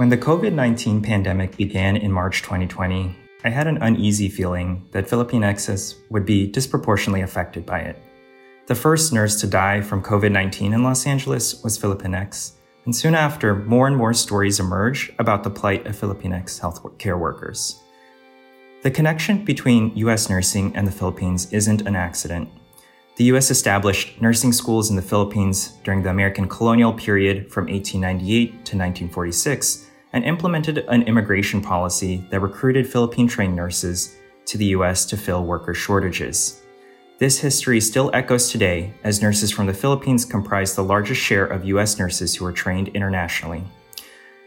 When the COVID 19 pandemic began in March 2020, I had an uneasy feeling that Filipinxes would be disproportionately affected by it. The first nurse to die from COVID 19 in Los Angeles was Filipinx, and soon after, more and more stories emerged about the plight of Filipinx healthcare workers. The connection between US nursing and the Philippines isn't an accident. The US established nursing schools in the Philippines during the American colonial period from 1898 to 1946 and implemented an immigration policy that recruited Philippine trained nurses to the US to fill worker shortages. This history still echoes today as nurses from the Philippines comprise the largest share of US nurses who are trained internationally.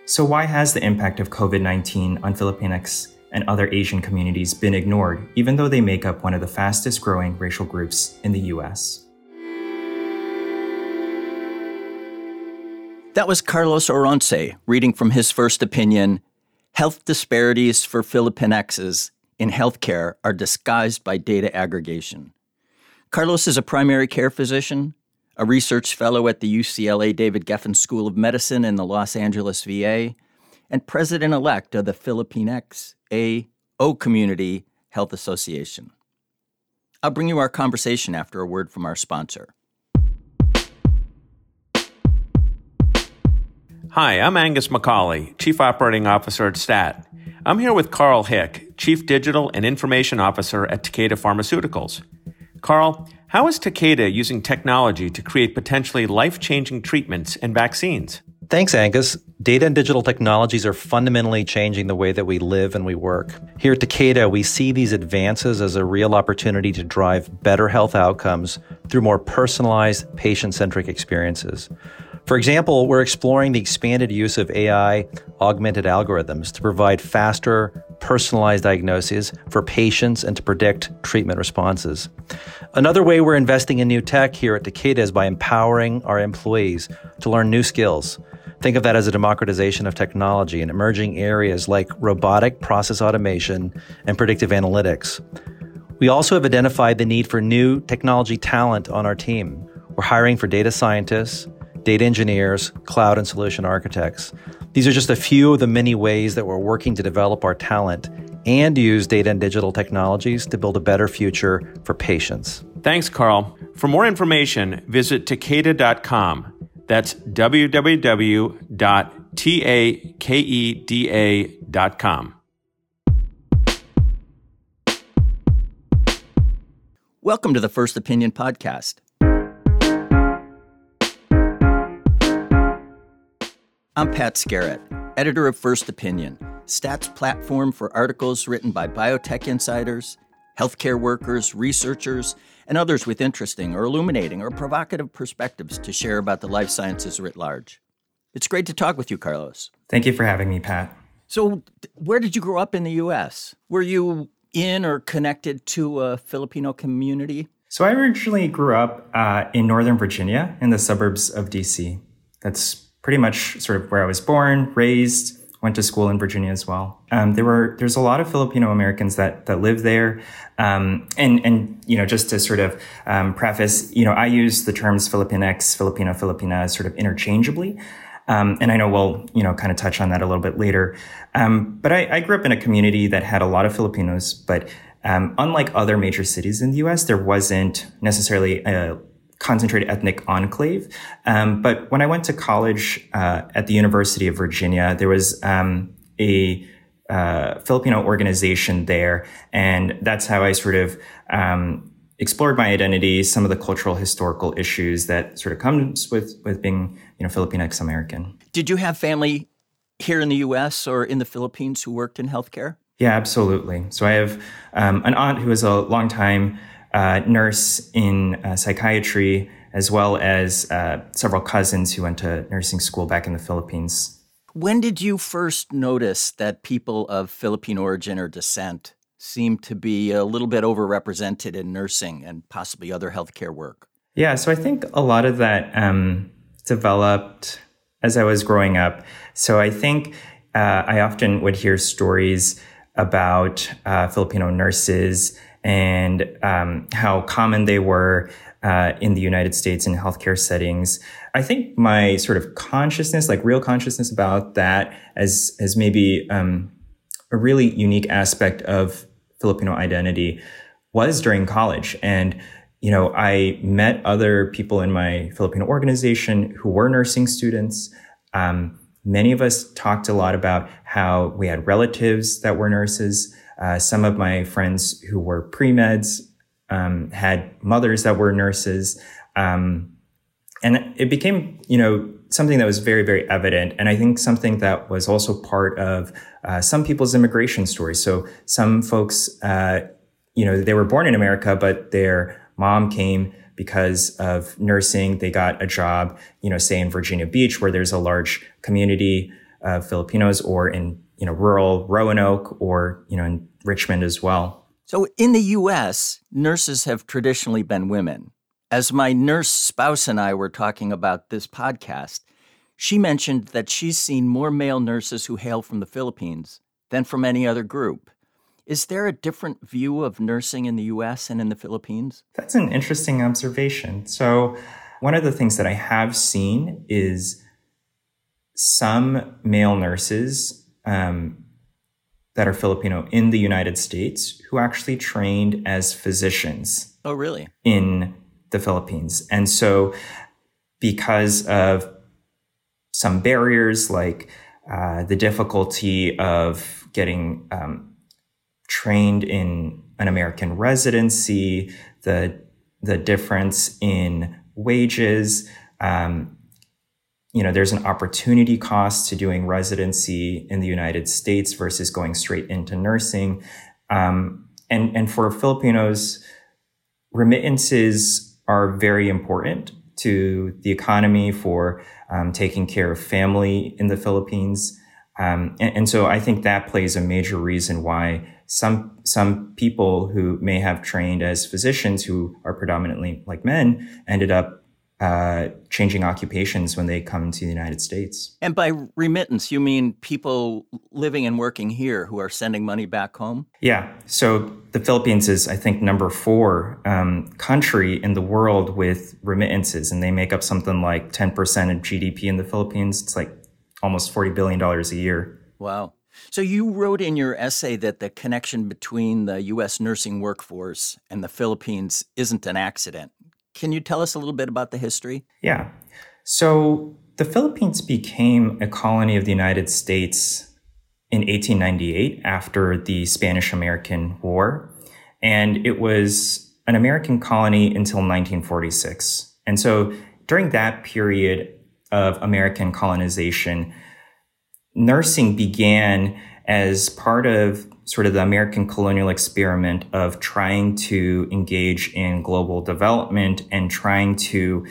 So, why has the impact of COVID 19 on Filipinx and other Asian communities been ignored, even though they make up one of the fastest growing racial groups in the US. That was Carlos Oronce reading from his first opinion Health disparities for Filipinxes in healthcare are disguised by data aggregation. Carlos is a primary care physician, a research fellow at the UCLA David Geffen School of Medicine in the Los Angeles VA, and president elect of the Filipinx A O Community Health Association. I'll bring you our conversation after a word from our sponsor. Hi, I'm Angus McCauley, Chief Operating Officer at STAT. I'm here with Carl Hick, Chief Digital and Information Officer at Takeda Pharmaceuticals. Carl, how is Takeda using technology to create potentially life changing treatments and vaccines? Thanks, Angus. Data and digital technologies are fundamentally changing the way that we live and we work. Here at Takeda, we see these advances as a real opportunity to drive better health outcomes through more personalized, patient centric experiences. For example, we're exploring the expanded use of AI augmented algorithms to provide faster, personalized diagnoses for patients and to predict treatment responses. Another way we're investing in new tech here at Takeda is by empowering our employees to learn new skills Think of that as a democratization of technology in emerging areas like robotic process automation and predictive analytics. We also have identified the need for new technology talent on our team. We're hiring for data scientists, data engineers, cloud and solution architects. These are just a few of the many ways that we're working to develop our talent and use data and digital technologies to build a better future for patients. Thanks, Carl. For more information, visit takeda.com. That's www.takeda.com. Welcome to the First Opinion Podcast. I'm Pat Skerrett, editor of First Opinion, Stat's platform for articles written by biotech insiders, healthcare workers, researchers, and others with interesting or illuminating or provocative perspectives to share about the life sciences writ large. It's great to talk with you, Carlos. Thank you for having me, Pat. So, where did you grow up in the U.S.? Were you in or connected to a Filipino community? So, I originally grew up uh, in Northern Virginia in the suburbs of D.C. That's pretty much sort of where I was born, raised, went to school in Virginia as well. Um, there were there's a lot of Filipino Americans that that live there, um, and and you know just to sort of um, preface, you know I use the terms Filipinx, Filipino, Filipina sort of interchangeably. Um, and I know we'll, you know, kind of touch on that a little bit later. Um, but I, I, grew up in a community that had a lot of Filipinos, but um, unlike other major cities in the U.S., there wasn't necessarily a concentrated ethnic enclave. Um, but when I went to college uh, at the University of Virginia, there was um, a uh, Filipino organization there, and that's how I sort of um, explored my identity, some of the cultural historical issues that sort of comes with with being you know Filipinx American. Did you have family here in the U.S. or in the Philippines who worked in healthcare? Yeah, absolutely. So I have um, an aunt who is a long time uh, nurse in uh, psychiatry, as well as uh, several cousins who went to nursing school back in the Philippines. When did you first notice that people of Philippine origin or descent seem to be a little bit overrepresented in nursing and possibly other healthcare work? Yeah, so I think a lot of that um, developed as I was growing up. So I think uh, I often would hear stories about uh, Filipino nurses and um, how common they were uh, in the United States in healthcare settings. I think my sort of consciousness, like real consciousness about that, as as maybe um, a really unique aspect of Filipino identity, was during college, and you know I met other people in my Filipino organization who were nursing students. Um, many of us talked a lot about how we had relatives that were nurses. Uh, some of my friends who were pre meds um, had mothers that were nurses. Um, and it became, you know, something that was very, very evident. And I think something that was also part of uh, some people's immigration stories. So some folks, uh, you know, they were born in America, but their mom came because of nursing. They got a job, you know, say in Virginia Beach, where there's a large community of Filipinos, or in, you know, rural Roanoke, or, you know, in Richmond as well. So, in the US, nurses have traditionally been women. As my nurse spouse and I were talking about this podcast, she mentioned that she's seen more male nurses who hail from the Philippines than from any other group. Is there a different view of nursing in the US and in the Philippines? That's an interesting observation. So, one of the things that I have seen is some male nurses um, that are Filipino in the United States who actually trained as physicians. Oh, really? In the Philippines. And so, because of some barriers like uh, the difficulty of getting um, trained in an American residency, the the difference in wages, um, you know, there's an opportunity cost to doing residency in the United States versus going straight into nursing. Um, and, and for Filipinos, remittances are very important to the economy for um, taking care of family in the Philippines. Um, and, and, so I think that plays a major reason why some some people who may have trained as physicians who are predominantly like men ended up uh, changing occupations when they come to the United States. And by remittance, you mean people living and working here who are sending money back home? Yeah. So the Philippines is, I think, number four um, country in the world with remittances, and they make up something like 10% of GDP in the Philippines. It's like almost $40 billion a year. Wow. So you wrote in your essay that the connection between the U.S. nursing workforce and the Philippines isn't an accident. Can you tell us a little bit about the history? Yeah. So the Philippines became a colony of the United States in 1898 after the Spanish American War. And it was an American colony until 1946. And so during that period of American colonization, nursing began as part of sort of the American colonial experiment of trying to engage in global development and trying to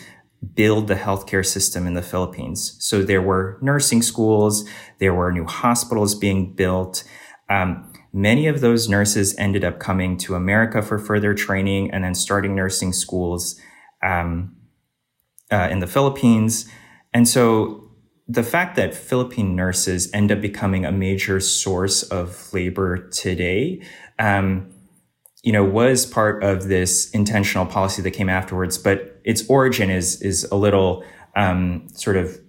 build the healthcare system in the Philippines. So there were nursing schools, there were new hospitals being built. Um, many of those nurses ended up coming to America for further training and then starting nursing schools um, uh, in the Philippines. And so the fact that Philippine nurses end up becoming a major source of labor today, um, you know, was part of this intentional policy that came afterwards. But its origin is is a little um, sort of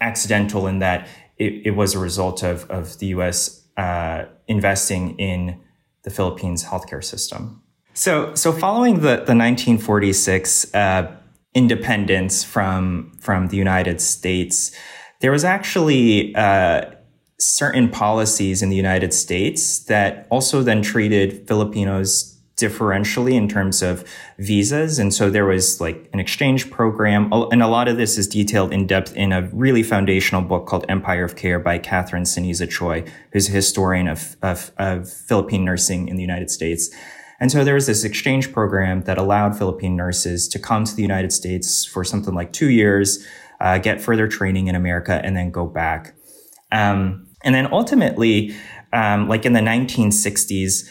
accidental in that it, it, was a result of of the U.S. Uh, investing in the Philippines healthcare system. So, so following the the 1946 uh, independence from from the United States there was actually uh, certain policies in the United States that also then treated Filipinos differentially in terms of visas. And so there was like an exchange program. And a lot of this is detailed in depth in a really foundational book called Empire of Care by Catherine Ceniza Choy, who's a historian of, of, of Philippine nursing in the United States. And so there was this exchange program that allowed Philippine nurses to come to the United States for something like two years, uh, get further training in America, and then go back. Um, and then ultimately, um, like in the 1960s,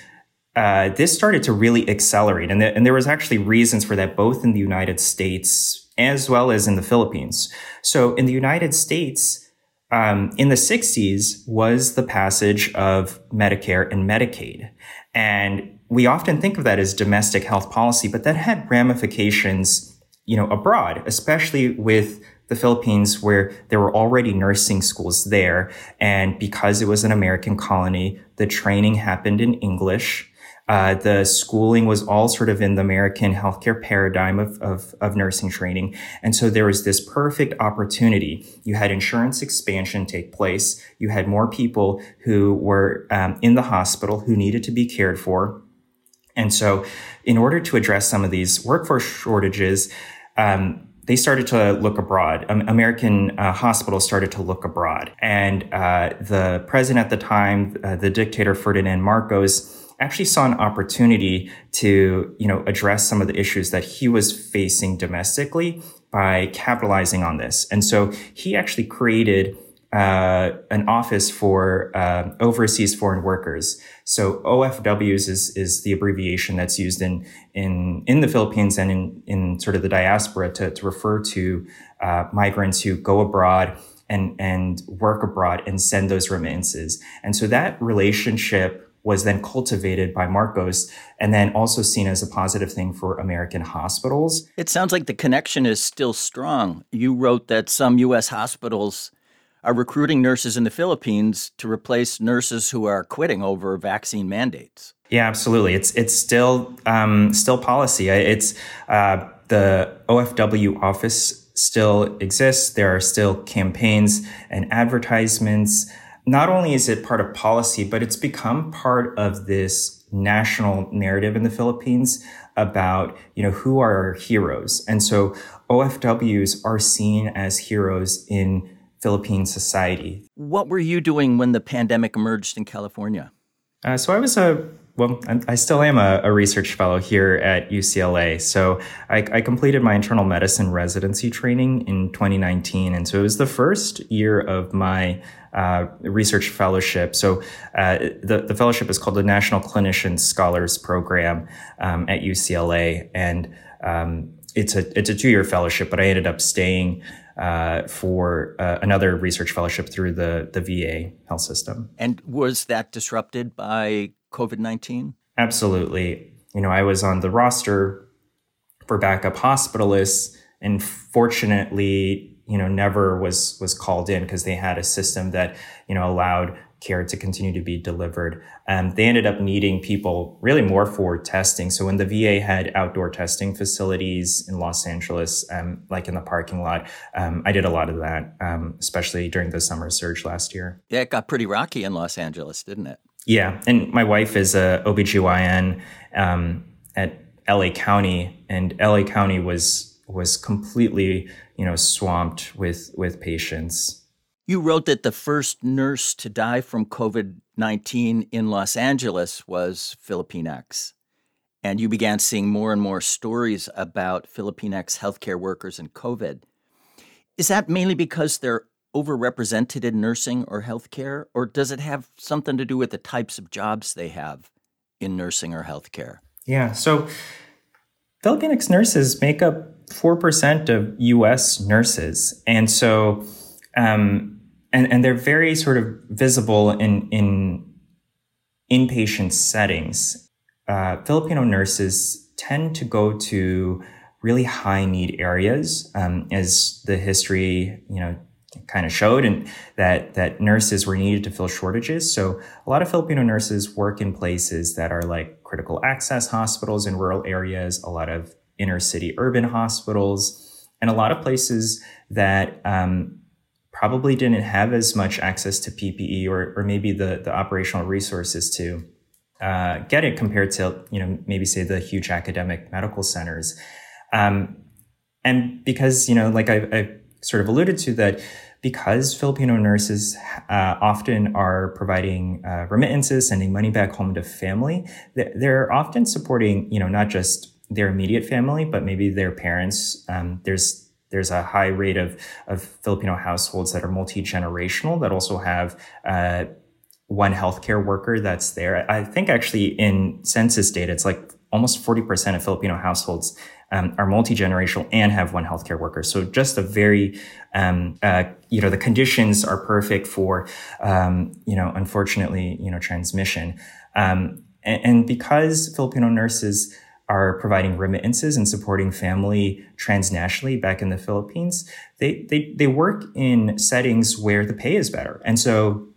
uh, this started to really accelerate. And, and there was actually reasons for that, both in the United States as well as in the Philippines. So in the United States, um, in the 60s was the passage of Medicare and Medicaid. And we often think of that as domestic health policy, but that had ramifications you know, abroad, especially with the Philippines where there were already nursing schools there. And because it was an American colony, the training happened in English. Uh, the schooling was all sort of in the American healthcare paradigm of, of, of, nursing training. And so there was this perfect opportunity. You had insurance expansion take place. You had more people who were um, in the hospital who needed to be cared for. And so in order to address some of these workforce shortages, um, they started to look abroad. Um, American uh, hospitals started to look abroad. And uh, the president at the time, uh, the dictator Ferdinand Marcos, actually saw an opportunity to, you know, address some of the issues that he was facing domestically by capitalizing on this. And so he actually created uh, an office for uh, overseas foreign workers. So OFWs is is the abbreviation that's used in in in the Philippines and in in sort of the diaspora to to refer to uh, migrants who go abroad and and work abroad and send those remittances. And so that relationship was then cultivated by Marcos and then also seen as a positive thing for American hospitals. It sounds like the connection is still strong. You wrote that some U.S. hospitals are recruiting nurses in the Philippines to replace nurses who are quitting over vaccine mandates. Yeah, absolutely. It's it's still um, still policy. It's uh, the OFW office still exists. There are still campaigns and advertisements not only is it part of policy, but it's become part of this national narrative in the Philippines about, you know, who are our heroes. And so OFWs are seen as heroes in Philippine society. What were you doing when the pandemic emerged in California? Uh, so I was a well, I still am a, a, research fellow here at UCLA. So I, I, completed my internal medicine residency training in 2019. And so it was the first year of my uh, research fellowship. So uh, the, the fellowship is called the National Clinician Scholars Program um, at UCLA. And um, it's a, it's a two year fellowship, but I ended up staying uh, for uh, another research fellowship through the, the VA health system. And was that disrupted by COVID 19? Absolutely. You know, I was on the roster for backup hospitalists, and fortunately, you know, never was was called in because they had a system that you know allowed care to continue to be delivered. Um, they ended up needing people really more for testing. So when the VA had outdoor testing facilities in Los Angeles, um, like in the parking lot, um, I did a lot of that, um, especially during the summer surge last year. Yeah, it got pretty rocky in Los Angeles, didn't it? Yeah, and my wife is a OBGYN um, at LA County, and LA County was was completely, you know, swamped with with patients. You wrote that the first nurse to die from COVID 19 in Los Angeles was Filipinx. And you began seeing more and more stories about Filipinx healthcare workers and COVID. Is that mainly because they're overrepresented in nursing or healthcare, or does it have something to do with the types of jobs they have in nursing or healthcare? Yeah, so Filipinx nurses make up 4% of US nurses. And so, um, and, and they're very sort of visible in, in inpatient settings. Uh, Filipino nurses tend to go to really high need areas, um, as the history, you know, kind of showed and that that nurses were needed to fill shortages so a lot of filipino nurses work in places that are like critical access hospitals in rural areas a lot of inner city urban hospitals and a lot of places that um, probably didn't have as much access to ppe or, or maybe the, the operational resources to uh, get it compared to you know maybe say the huge academic medical centers um, and because you know like I, I sort of alluded to that because Filipino nurses uh, often are providing uh, remittances, sending money back home to family, they're often supporting, you know, not just their immediate family, but maybe their parents. Um, there's there's a high rate of, of Filipino households that are multi-generational that also have uh, one healthcare worker that's there. I think actually in census data, it's like almost 40% of Filipino households um, are multi-generational and have one healthcare worker. So just a very, um, uh, you know, the conditions are perfect for, um, you know, unfortunately, you know, transmission. Um, and, and, because Filipino nurses are providing remittances and supporting family transnationally back in the Philippines, they, they, they work in settings where the pay is better. And so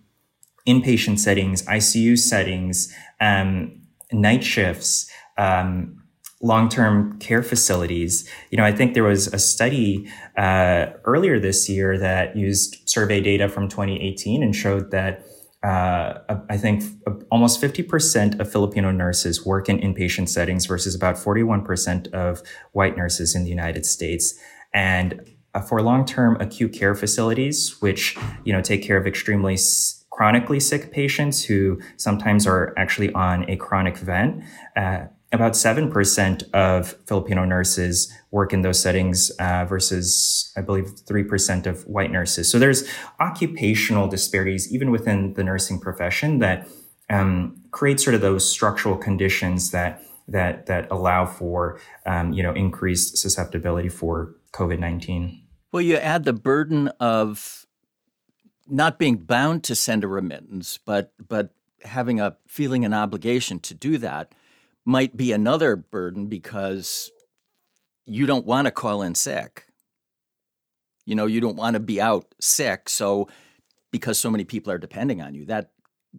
inpatient settings, ICU settings, um, night shifts, um, long-term care facilities. You know, I think there was a study uh, earlier this year that used survey data from 2018 and showed that uh, I think almost 50% of Filipino nurses work in inpatient settings versus about 41% of white nurses in the United States. And uh, for long-term acute care facilities, which, you know, take care of extremely chronically sick patients who sometimes are actually on a chronic vent, uh, about 7% of Filipino nurses work in those settings uh, versus, I believe, 3% of white nurses. So there's occupational disparities even within the nursing profession that um, create sort of those structural conditions that that that allow for um, you know increased susceptibility for COVID nineteen. Well, you add the burden of not being bound to send a remittance, but but having a feeling an obligation to do that might be another burden because you don't want to call in sick. You know, you don't want to be out sick. So, because so many people are depending on you, that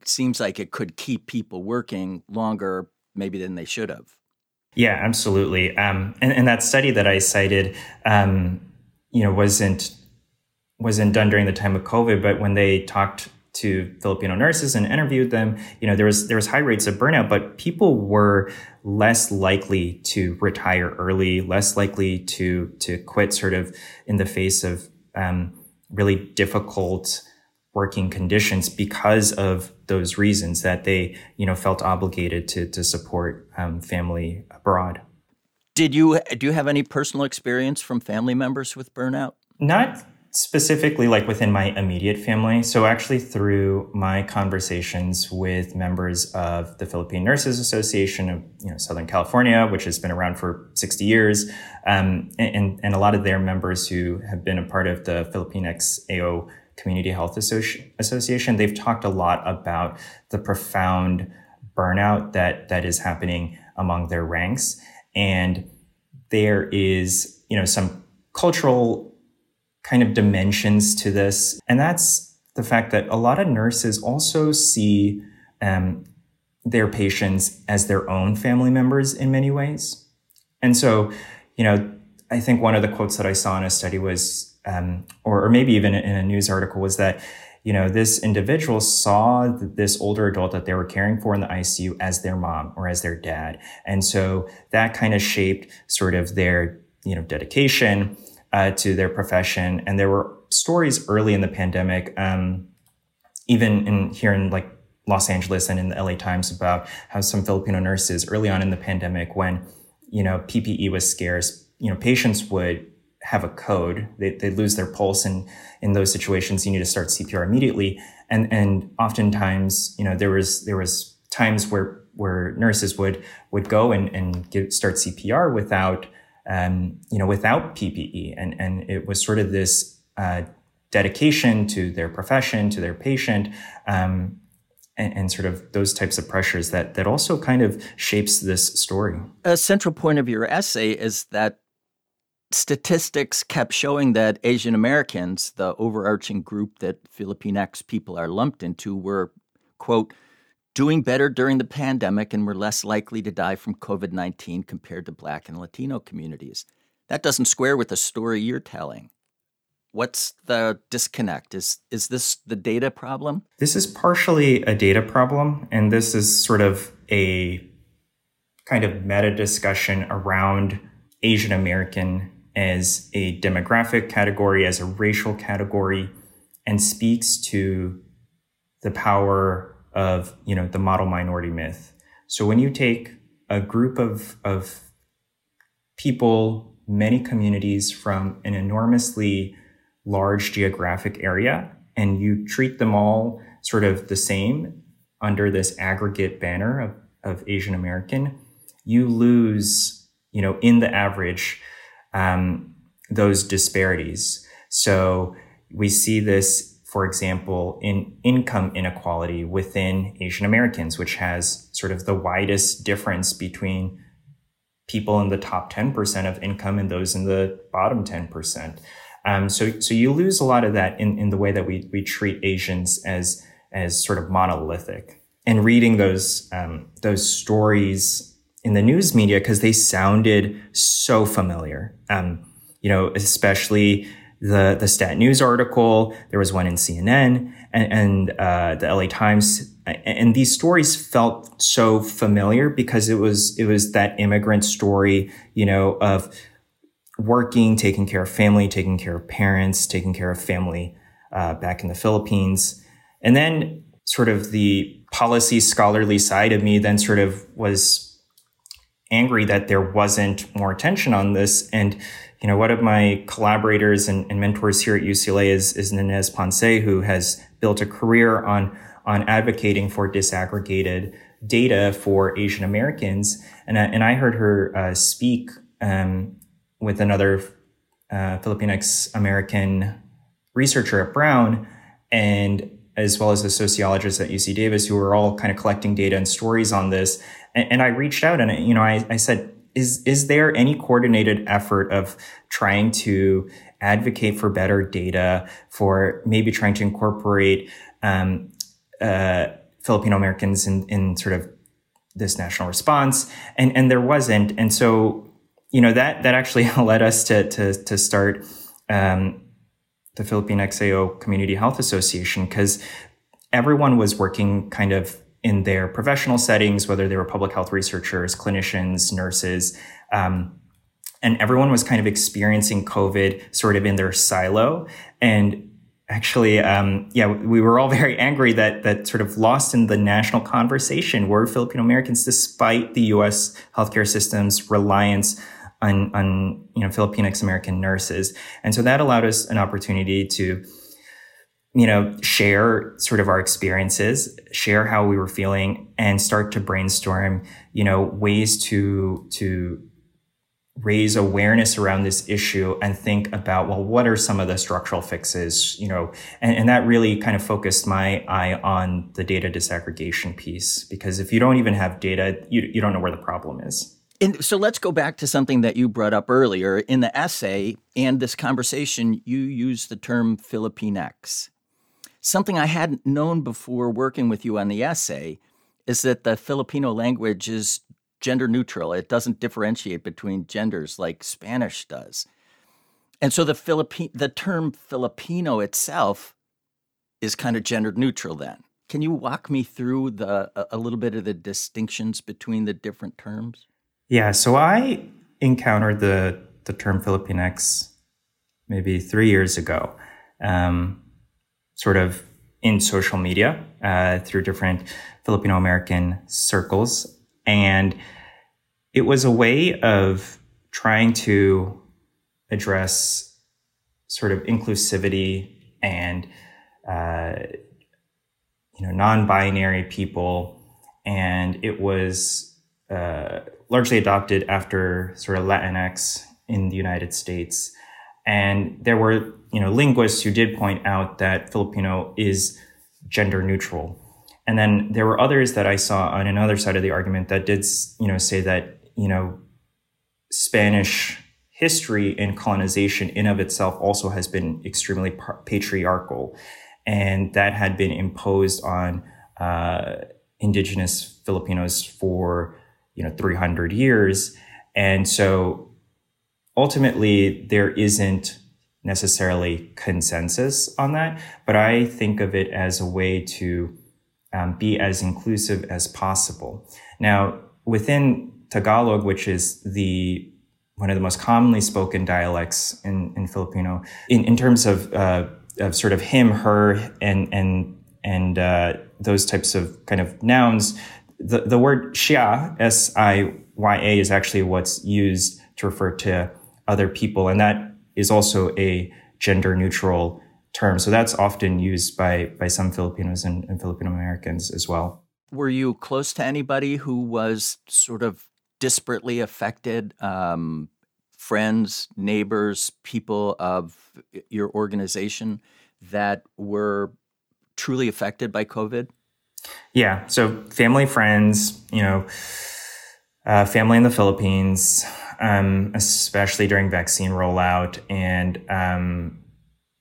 seems like it could keep people working longer, maybe than they should have. Yeah, absolutely. Um, and, and, that study that I cited, um, you know, wasn't wasn't done during the time of COVID, but when they talked to Filipino nurses and interviewed them, you know, there was there was high rates of burnout, but people were less likely to retire early, less likely to to quit sort of in the face of um, really difficult working conditions because of those reasons that they you know felt obligated to to support um, family abroad. Did you do you have any personal experience from family members with burnout? Not specifically like within my immediate family. So actually through my conversations with members of the Philippine Nurses Association of you know, Southern California, which has been around for 60 years, um, and, and a lot of their members who have been a part of the Philippine AO Community Health Associ- Association, they've talked a lot about the profound burnout that that is happening among their ranks. And there is, you know, some cultural kind of dimensions to this. And that's the fact that a lot of nurses also see um, their patients as their own family members in many ways. And so, you know, I think one of the quotes that I saw in a study was, um, or, or maybe even in a news article, was that, you know, this individual saw this older adult that they were caring for in the ICU as their mom or as their dad. And so that kind of shaped sort of their, you know, dedication uh, to their profession. And there were stories early in the pandemic, um, even in here in like Los Angeles and in the LA Times about how some Filipino nurses early on in the pandemic, when you know PPE was scarce, you know patients would have a code. They they lose their pulse, and in those situations, you need to start CPR immediately. And and oftentimes, you know, there was there was times where where nurses would would go and and get, start CPR without um, you know, without PPE. And, and it was sort of this uh, dedication to their profession, to their patient, um, and, and, sort of those types of pressures that, that also kind of shapes this story. A central point of your essay is that statistics kept showing that Asian Americans, the overarching group that Filipinx people are lumped into, were, quote, doing better during the pandemic and were less likely to die from COVID 19 compared to Black and Latino communities. That doesn't square with the story you're telling. What's the disconnect? Is, is this the data problem? This is partially a data problem, and this is sort of a kind of meta discussion around Asian American as a demographic category, as a racial category, and speaks to the power of you know the model minority myth. So when you take a group of of people, many communities from an enormously large geographic area, and you treat them all sort of the same under this aggregate banner of, of Asian American, you lose, you know, in the average, um, those disparities. So we see this for example, in income inequality within Asian Americans, which has sort of the widest difference between people in the top 10% of income and those in the bottom 10%. Um, so, so you lose a lot of that in, in the way that we, we treat Asians as, as sort of monolithic. And reading those, um, those stories in the news media, because they sounded so familiar. Um, you know, especially the, the Stat News article. There was one in CNN and, and uh, the LA Times. And these stories felt so familiar because it was, it was that immigrant story, you know, of, working, taking care of family, taking care of parents, taking care of family uh, back in the Philippines. And then sort of the policy scholarly side of me then sort of was angry that there wasn't more attention on this. And, you know, one of my collaborators and, and mentors here at UCLA is, is Ninez Ponce, who has built a career on, on advocating for disaggregated data for Asian Americans. And I, and I heard her uh, speak um, with another uh, Filipinx American researcher at Brown, and as well as a sociologist at UC Davis, who were all kind of collecting data and stories on this. And, and I reached out and you know I, I said, is is there any coordinated effort of trying to advocate for better data, for maybe trying to incorporate um, uh, Filipino Americans in, in sort of this national response? And and there wasn't. And so you know that that actually led us to to to start um, the Filipinx-AO Community Health Association because everyone was working kind of in their professional settings, whether they were public health researchers, clinicians, nurses. Um, and everyone was kind of experiencing COVID sort of in their silo. And actually, um, yeah, we were all very angry that that sort of lost in the national conversation were Filipino Americans, despite the U.S. healthcare system's reliance on, on you know Filipinx American nurses, and so that allowed us an opportunity to you know share sort of our experiences, share how we were feeling, and start to brainstorm you know ways to to raise awareness around this issue and think about well what are some of the structural fixes you know and, and that really kind of focused my eye on the data disaggregation piece because if you don't even have data you, you don't know where the problem is and so let's go back to something that you brought up earlier. In the essay and this conversation, you use the term Filipinx. Something I hadn't known before working with you on the essay is that the Filipino language is gender neutral. It doesn't differentiate between genders like Spanish does. And so the Philippi- the term Filipino itself is kind of gender neutral then. Can you walk me through the a little bit of the distinctions between the different terms? Yeah, so I encountered the the term Filipinx maybe three years ago, um, sort of in social media uh, through different Filipino American circles, and it was a way of trying to address sort of inclusivity and uh, you know non-binary people, and it was. Uh, largely adopted after sort of Latinx in the United States. And there were, you know, linguists who did point out that Filipino is gender neutral. And then there were others that I saw on another side of the argument that did, you know, say that, you know, Spanish history and colonization in of itself also has been extremely patriarchal. And that had been imposed on uh, indigenous Filipinos for you know 300 years and so ultimately there isn't necessarily consensus on that but i think of it as a way to um, be as inclusive as possible. Now within tagalog which is the one of the most commonly spoken dialects in, in filipino in, in terms of uh, of sort of him her and and and uh, those types of kind of nouns the, the word siya, S-I-Y-A, is actually what's used to refer to other people. And that is also a gender neutral term. So that's often used by, by some Filipinos and, and Filipino Americans as well. Were you close to anybody who was sort of disparately affected? Um, friends, neighbors, people of your organization that were truly affected by COVID? Yeah. So family, friends, you know, uh, family in the Philippines, um, especially during vaccine rollout, and um,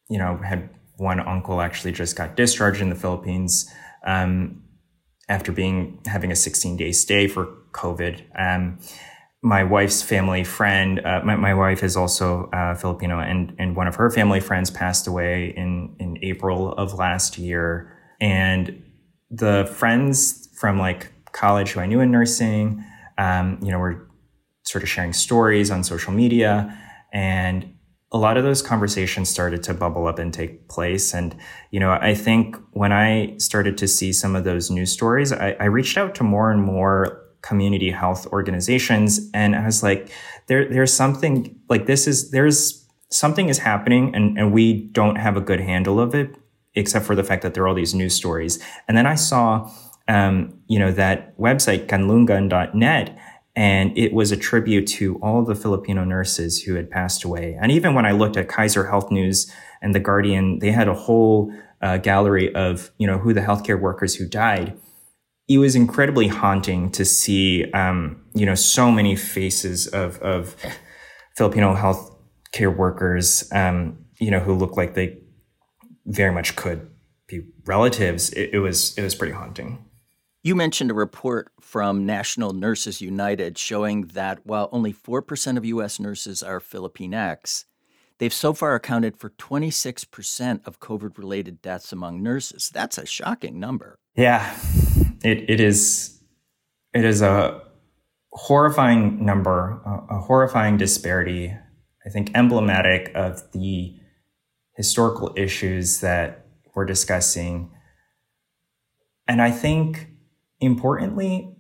you know had one uncle actually just got discharged in the Philippines um, after being having a 16 day stay for COVID. Um, my wife's family friend, uh, my, my wife is also uh, Filipino, and and one of her family friends passed away in in April of last year, and the friends from like college who I knew in nursing, um, you know, were sort of sharing stories on social media, and a lot of those conversations started to bubble up and take place. And, you know, I think when I started to see some of those news stories, I, I reached out to more and more community health organizations. And I was like, there, there's something like this is, there's something is happening and, and we don't have a good handle of it, except for the fact that there are all these news stories. And then I saw, um, you know, that website, kanlungan.net, and it was a tribute to all the Filipino nurses who had passed away. And even when I looked at Kaiser Health News and The Guardian, they had a whole uh, gallery of, you know, who the healthcare workers who died it was incredibly haunting to see, um, you know, so many faces of, of Filipino healthcare workers, um, you know, who looked like they very much could be relatives. It, it was it was pretty haunting. You mentioned a report from National Nurses United showing that while only 4% of U.S. nurses are Filipinx, they've so far accounted for 26% of COVID related deaths among nurses. That's a shocking number. Yeah, it, it is it is a horrifying number, a, a horrifying disparity. I think emblematic of the historical issues that we're discussing. And I think importantly,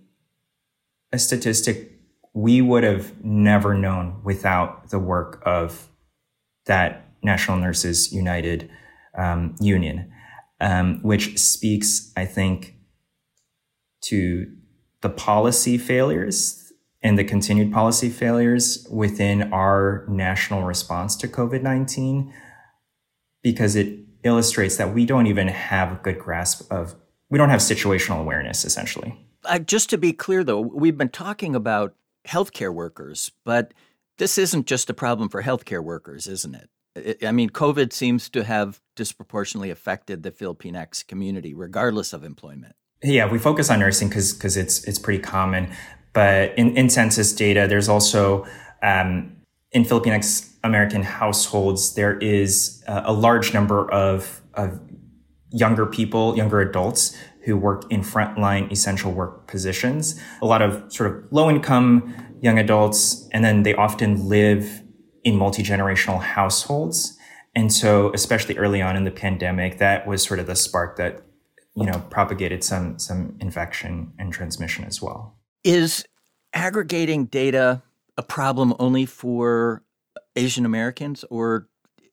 a statistic we would have never known without the work of that National Nurses United um, Union, um, which speaks, I think, to the policy failures and the continued policy failures within our national response to COVID 19 because it illustrates that we don't even have a good grasp of, we don't have situational awareness essentially. Uh, just to be clear though, we've been talking about healthcare workers, but this isn't just a problem for healthcare workers, isn't it? I mean, COVID seems to have disproportionately affected the Filipinx community, regardless of employment yeah, we focus on nursing because because it's it's pretty common. But in, in census data, there's also um, in Filipinx American households, there is a, a large number of, of younger people, younger adults who work in frontline essential work positions. A lot of sort of low income young adults, and then they often live in multi generational households. And so, especially early on in the pandemic, that was sort of the spark that you know, propagated some some infection and transmission as well. Is aggregating data a problem only for Asian Americans, or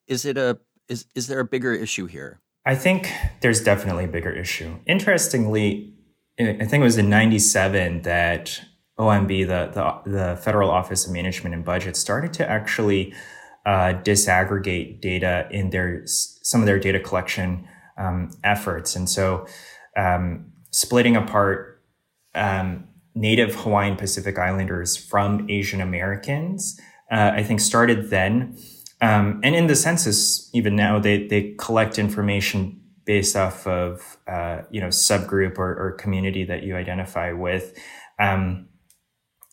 is it a is is there a bigger issue here? I think there's definitely a bigger issue. Interestingly, I think it was in '97 that OMB, the, the the Federal Office of Management and Budget, started to actually uh, disaggregate data in their some of their data collection um, efforts. And so, um, splitting apart um, Native Hawaiian Pacific Islanders from Asian Americans, uh, I think started then. Um, and in the census, even now, they, they collect information based off of, uh, you know, subgroup or, or, community that you identify with. Um,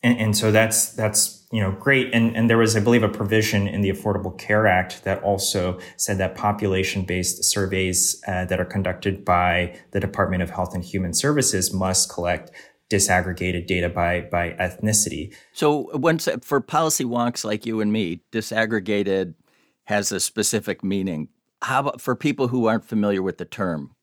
and, and so that's, that's you know, great. And, and there was, I believe, a provision in the Affordable Care Act that also said that population-based surveys uh, that are conducted by the Department of Health and Human Services must collect disaggregated data by by ethnicity. So, once for policy wonks like you and me, disaggregated has a specific meaning. How about for people who aren't familiar with the term?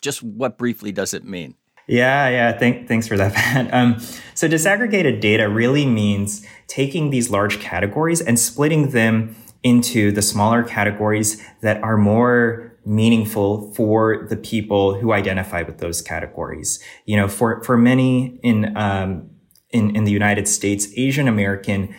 Just what briefly does it mean? Yeah, yeah. Thank, thanks for that, Pat. Um, so disaggregated data really means taking these large categories and splitting them into the smaller categories that are more meaningful for the people who identify with those categories. You know, for, for many in, um, in, in the United States, Asian American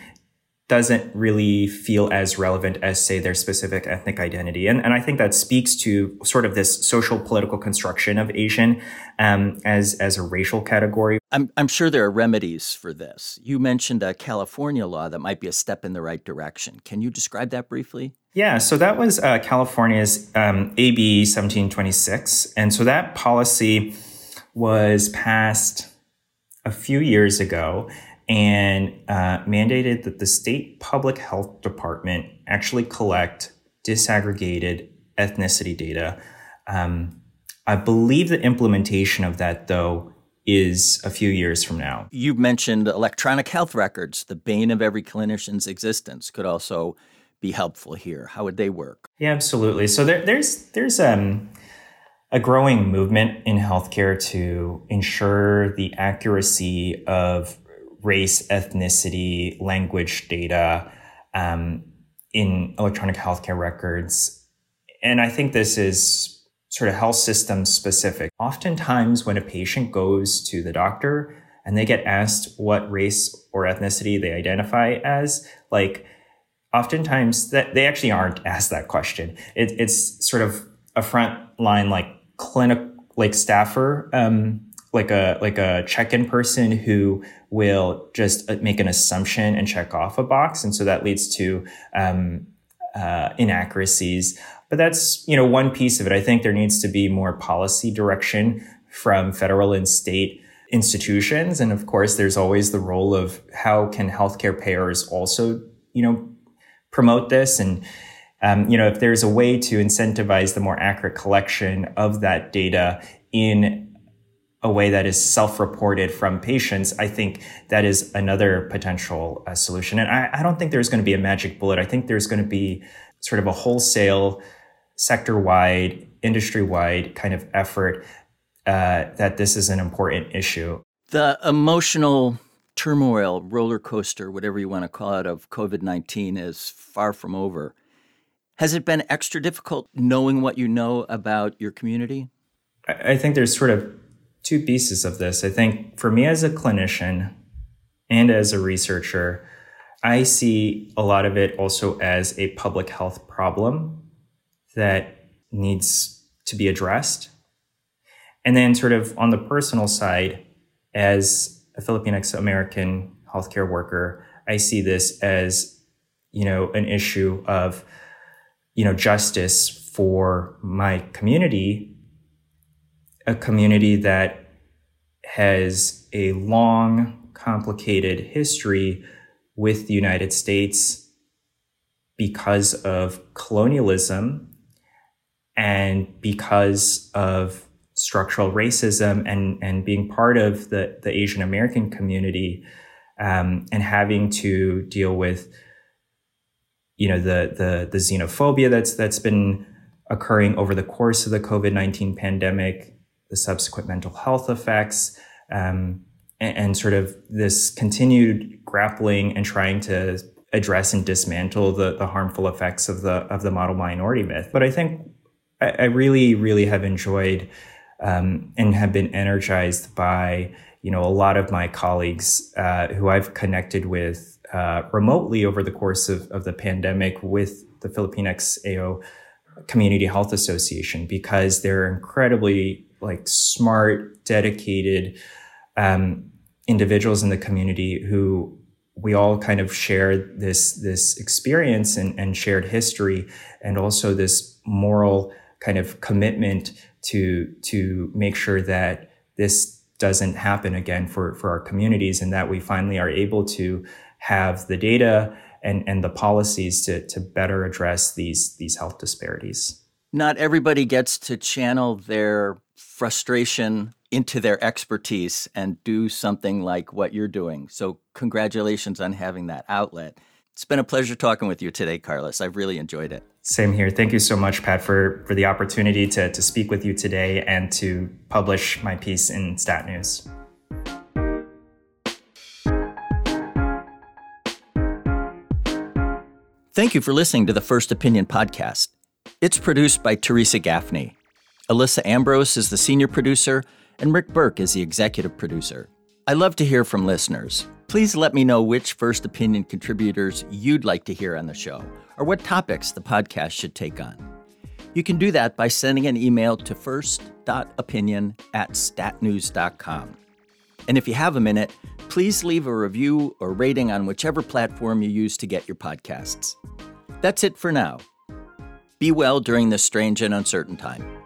doesn't really feel as relevant as, say, their specific ethnic identity. And, and I think that speaks to sort of this social political construction of Asian um, as, as a racial category. I'm, I'm sure there are remedies for this. You mentioned a California law that might be a step in the right direction. Can you describe that briefly? Yeah, so that was uh, California's um, AB 1726. And so that policy was passed a few years ago and uh, mandated that the state public health department actually collect disaggregated ethnicity data. Um, I believe the implementation of that, though, is a few years from now. You mentioned electronic health records, the bane of every clinician's existence, could also be helpful here. How would they work? Yeah, absolutely. So there, there's there's um, a growing movement in healthcare to ensure the accuracy of race, ethnicity, language data um, in electronic healthcare records. And I think this is sort of health system specific. Oftentimes, when a patient goes to the doctor and they get asked what race or ethnicity they identify as, like, oftentimes that they actually aren't asked that question. It, it's sort of a front line, like clinic, like staffer, um, like a like a check-in person who will just uh, make an assumption and check off a box, and so that leads to um, uh, inaccuracies. But that's you know one piece of it. I think there needs to be more policy direction from federal and state institutions, and of course, there's always the role of how can healthcare payers also you know promote this and. Um, you know, if there's a way to incentivize the more accurate collection of that data in a way that is self-reported from patients, I think that is another potential uh, solution. And I, I, don't think there's going to be a magic bullet. I think there's going to be sort of a wholesale, sector-wide, industry-wide kind of effort uh, that this is an important issue. The emotional turmoil, roller coaster, whatever you want to call it, of COVID 19 is far from over. Has it been extra difficult knowing what you know about your community? I think there's sort of two pieces of this. I think for me as a clinician and as a researcher, I see a lot of it also as a public health problem that needs to be addressed. And then, sort of on the personal side, as a Filipinx American healthcare worker, I see this as, you know, an issue of, you know, justice for my community a community that has a long, complicated history with the United States because of colonialism and because of structural racism and, and being part of the, the Asian American community um, and having to deal with you know the, the the xenophobia that's that's been occurring over the course of the COVID-19 pandemic the subsequent mental health effects, um, and, and, sort of this continued grappling and trying to address and dismantle the, the harmful effects of the of the model minority myth. But I think I, I really, really have enjoyed um, and have been energized by you know a lot of my colleagues uh, who I've connected with uh, remotely over the course of, of the pandemic with the Filipinx AO Community Health Association because they're incredibly like smart, dedicated um, individuals in the community who we all kind of share this this experience and, and shared history, and also this moral kind of commitment to to make sure that this doesn't happen again for for our communities, and that we finally are able to have the data and and the policies to to better address these these health disparities. Not everybody gets to channel their frustration into their expertise and do something like what you're doing. So, congratulations on having that outlet. It's been a pleasure talking with you today, Carlos. I've really enjoyed it. Same here. Thank you so much, Pat, for, for the opportunity to, to speak with you today and to publish my piece in Stat News. Thank you for listening to the First Opinion podcast. It's produced by Theresa Gaffney. Alissa Ambrose is the senior producer, and Rick Berke is the executive producer. I love to hear from listeners. Please let me know which First Opinion contributors you'd like to hear on the show, or what topics the podcast should take on. You can do that by sending an email to first.opinion at statnews.com. And if you have a minute, please leave a review or rating on whichever platform you use to get your podcasts. That's it for now. Be well during this strange and uncertain time.